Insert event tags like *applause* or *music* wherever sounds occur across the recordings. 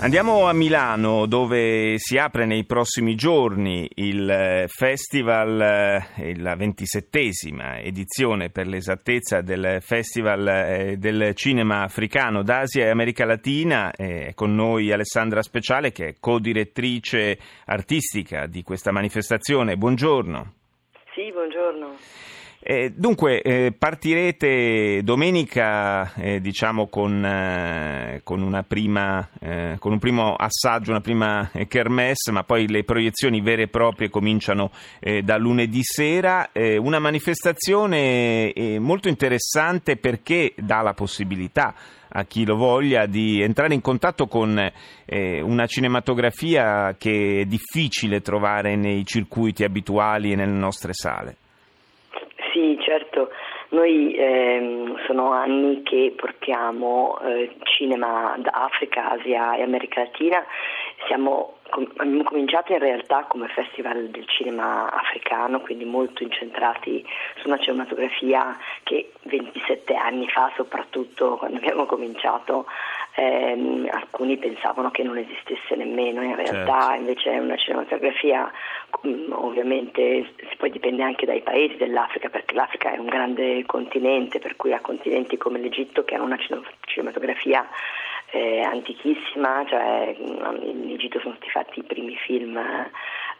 Andiamo a Milano dove si apre nei prossimi giorni il eh, festival, eh, la ventisettesima edizione per l'esattezza del Festival eh, del Cinema Africano d'Asia e America Latina. È con noi Alessandra Speciale che è co-direttrice artistica di questa manifestazione. Buongiorno. Sì, buongiorno. Eh, dunque, eh, partirete domenica eh, diciamo con, eh, con, prima, eh, con, un primo assaggio, una prima eh, kermesse, ma poi le proiezioni vere e proprie cominciano da lunedì sera. una manifestazione molto interessante perché dà la possibilità a chi lo voglia di entrare in contatto con una cinematografia che è difficile trovare nei circuiti abituali e nelle nostre sale. Sì, certo. Noi ehm, sono anni che portiamo eh, cinema da Africa, Asia e America Latina. Siamo, com- abbiamo cominciato in realtà come festival del cinema africano, quindi molto incentrati su una cinematografia che 27 anni fa, soprattutto quando abbiamo cominciato, ehm, alcuni pensavano che non esistesse nemmeno, in realtà certo. invece è una cinematografia, mm, ovviamente poi dipende anche dai paesi dell'Africa, perché l'Africa è un grande continente, per cui ha continenti come l'Egitto che hanno una cinematografia eh, antichissima, cioè mm, in Egitto sono stati fatti i primi film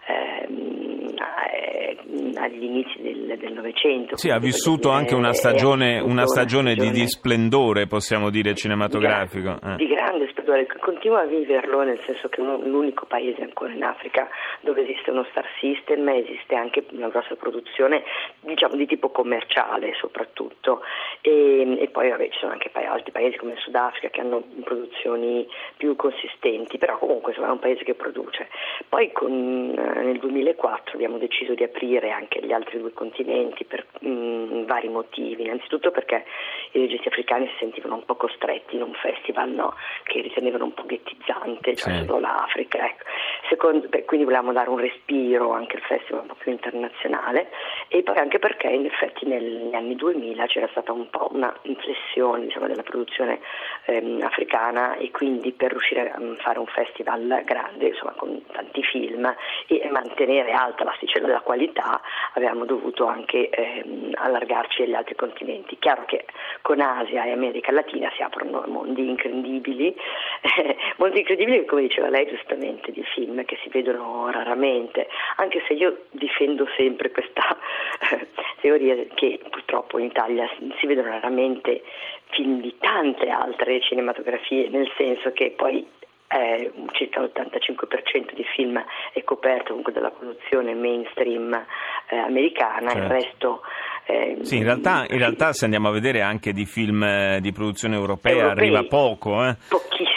ehm, eh, agli inizi del Novecento. Sì, ha vissuto anche una stagione, una stagione di, di, splendore, possiamo dire, cinematografico. Di, eh. di grande splendore, continua a viverlo nel senso che è l'unico paese ancora in Africa dove esiste uno star system, esiste anche una grossa produzione diciamo di tipo commerciale soprattutto e, e poi vabbè, ci sono anche altri paesi come il Sudafrica che hanno produzioni più consistenti, però comunque insomma, è un paese che produce. Poi con, eh, nel 2004 abbiamo deciso di aprire anche gli altri due continenti per mh, mm, vari motivi, innanzitutto perché i registi africani si sentivano un po' costretti in un festival no? che ritenevano un po' ghettizzante, cioè sì. solo l'Africa. Ecco. Secondo, beh, quindi volevamo dare un respiro anche al festival un po' più internazionale e poi anche perché in effetti negli anni 2000 c'era stata un po' una inflessione diciamo, della produzione ehm, africana e quindi per riuscire a fare un festival grande insomma, con tanti film e mantenere alta l'asticella della qualità avevamo dovuto anche ehm, allargarci agli altri continenti. Chiaro che con Asia e America Latina si aprono mondi incredibili, *laughs* eh, mondi incredibili come diceva lei giustamente di film che si vedono raramente, anche se io difendo sempre questa eh, *laughs* teoria che purtroppo in Italia si vedono raramente film di tante altre cinematografie, nel senso che poi eh, circa l'85% di film è coperto comunque dalla produzione mainstream eh, americana, certo. il resto... Eh, sì, in realtà, in realtà, se andiamo a vedere anche di film eh, di produzione europea Europei, arriva poco. Eh. Pochissimo,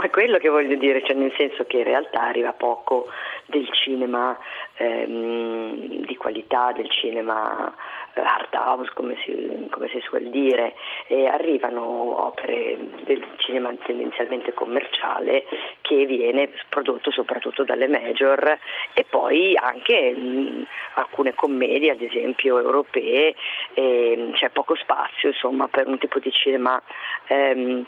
è quello che voglio dire, cioè nel senso che in realtà arriva poco del cinema ehm, di qualità, del cinema eh, art house come si, come si suol dire, e arrivano opere del cinema tendenzialmente commerciale che viene prodotto soprattutto dalle major e poi anche mh, alcune commedie ad esempio europee, e, c'è poco spazio insomma per un tipo di cinema ehm,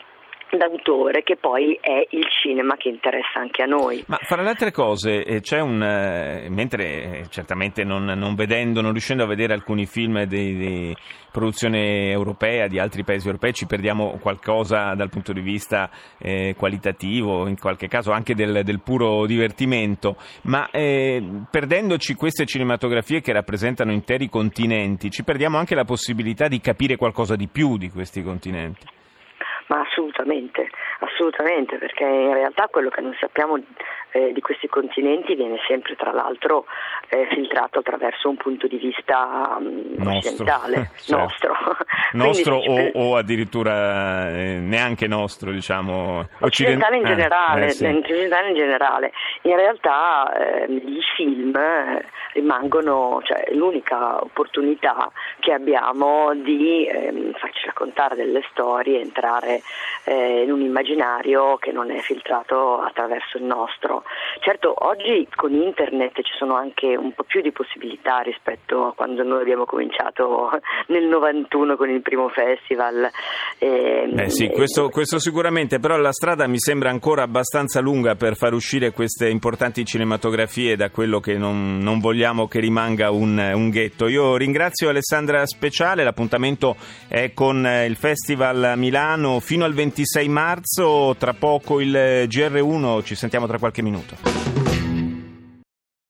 d'autore che poi è il cinema che interessa anche a noi. Ma fra le altre cose eh, c'è un eh, mentre eh, certamente non, non, vedendo, non riuscendo a vedere alcuni film di, di, produzione europea di altri paesi europei ci perdiamo qualcosa dal punto di vista eh, qualitativo, in qualche caso anche del, del puro divertimento, ma eh, perdendoci queste cinematografie che rappresentano interi continenti, ci perdiamo anche la possibilità di capire qualcosa di più di questi continenti. Ma assolutamente, assolutamente, perché in realtà quello che non sappiamo eh, di questi continenti viene sempre tra l'altro eh, filtrato attraverso un punto di vista um, occidentale, *laughs* certo. nostro. *laughs* nostro o, o, addirittura eh, neanche nostro, diciamo. Occidentale in, eh, generale, eh, sì. occidentale in generale. In realtà i film rimangono cioè, l'unica opportunità che abbiamo di ehm, farci raccontare delle storie, entrare eh, in un immaginario che non è filtrato attraverso il nostro. Certo, oggi con internet ci sono anche un po' più di possibilità rispetto a quando noi abbiamo cominciato *laughs* nel 91 con il primo festival. E, Beh sì, questo, questo sicuramente, però la strada mi sembra ancora abbastanza lunga per far uscire queste importanti cinematografie da quello che non, non vogliamo che rimanga un, un, ghetto. Io ringrazio Alessandra Speciale, l'appuntamento è con il Festival Milano fino al 26 marzo, tra poco il GR1, ci sentiamo tra qualche minuto.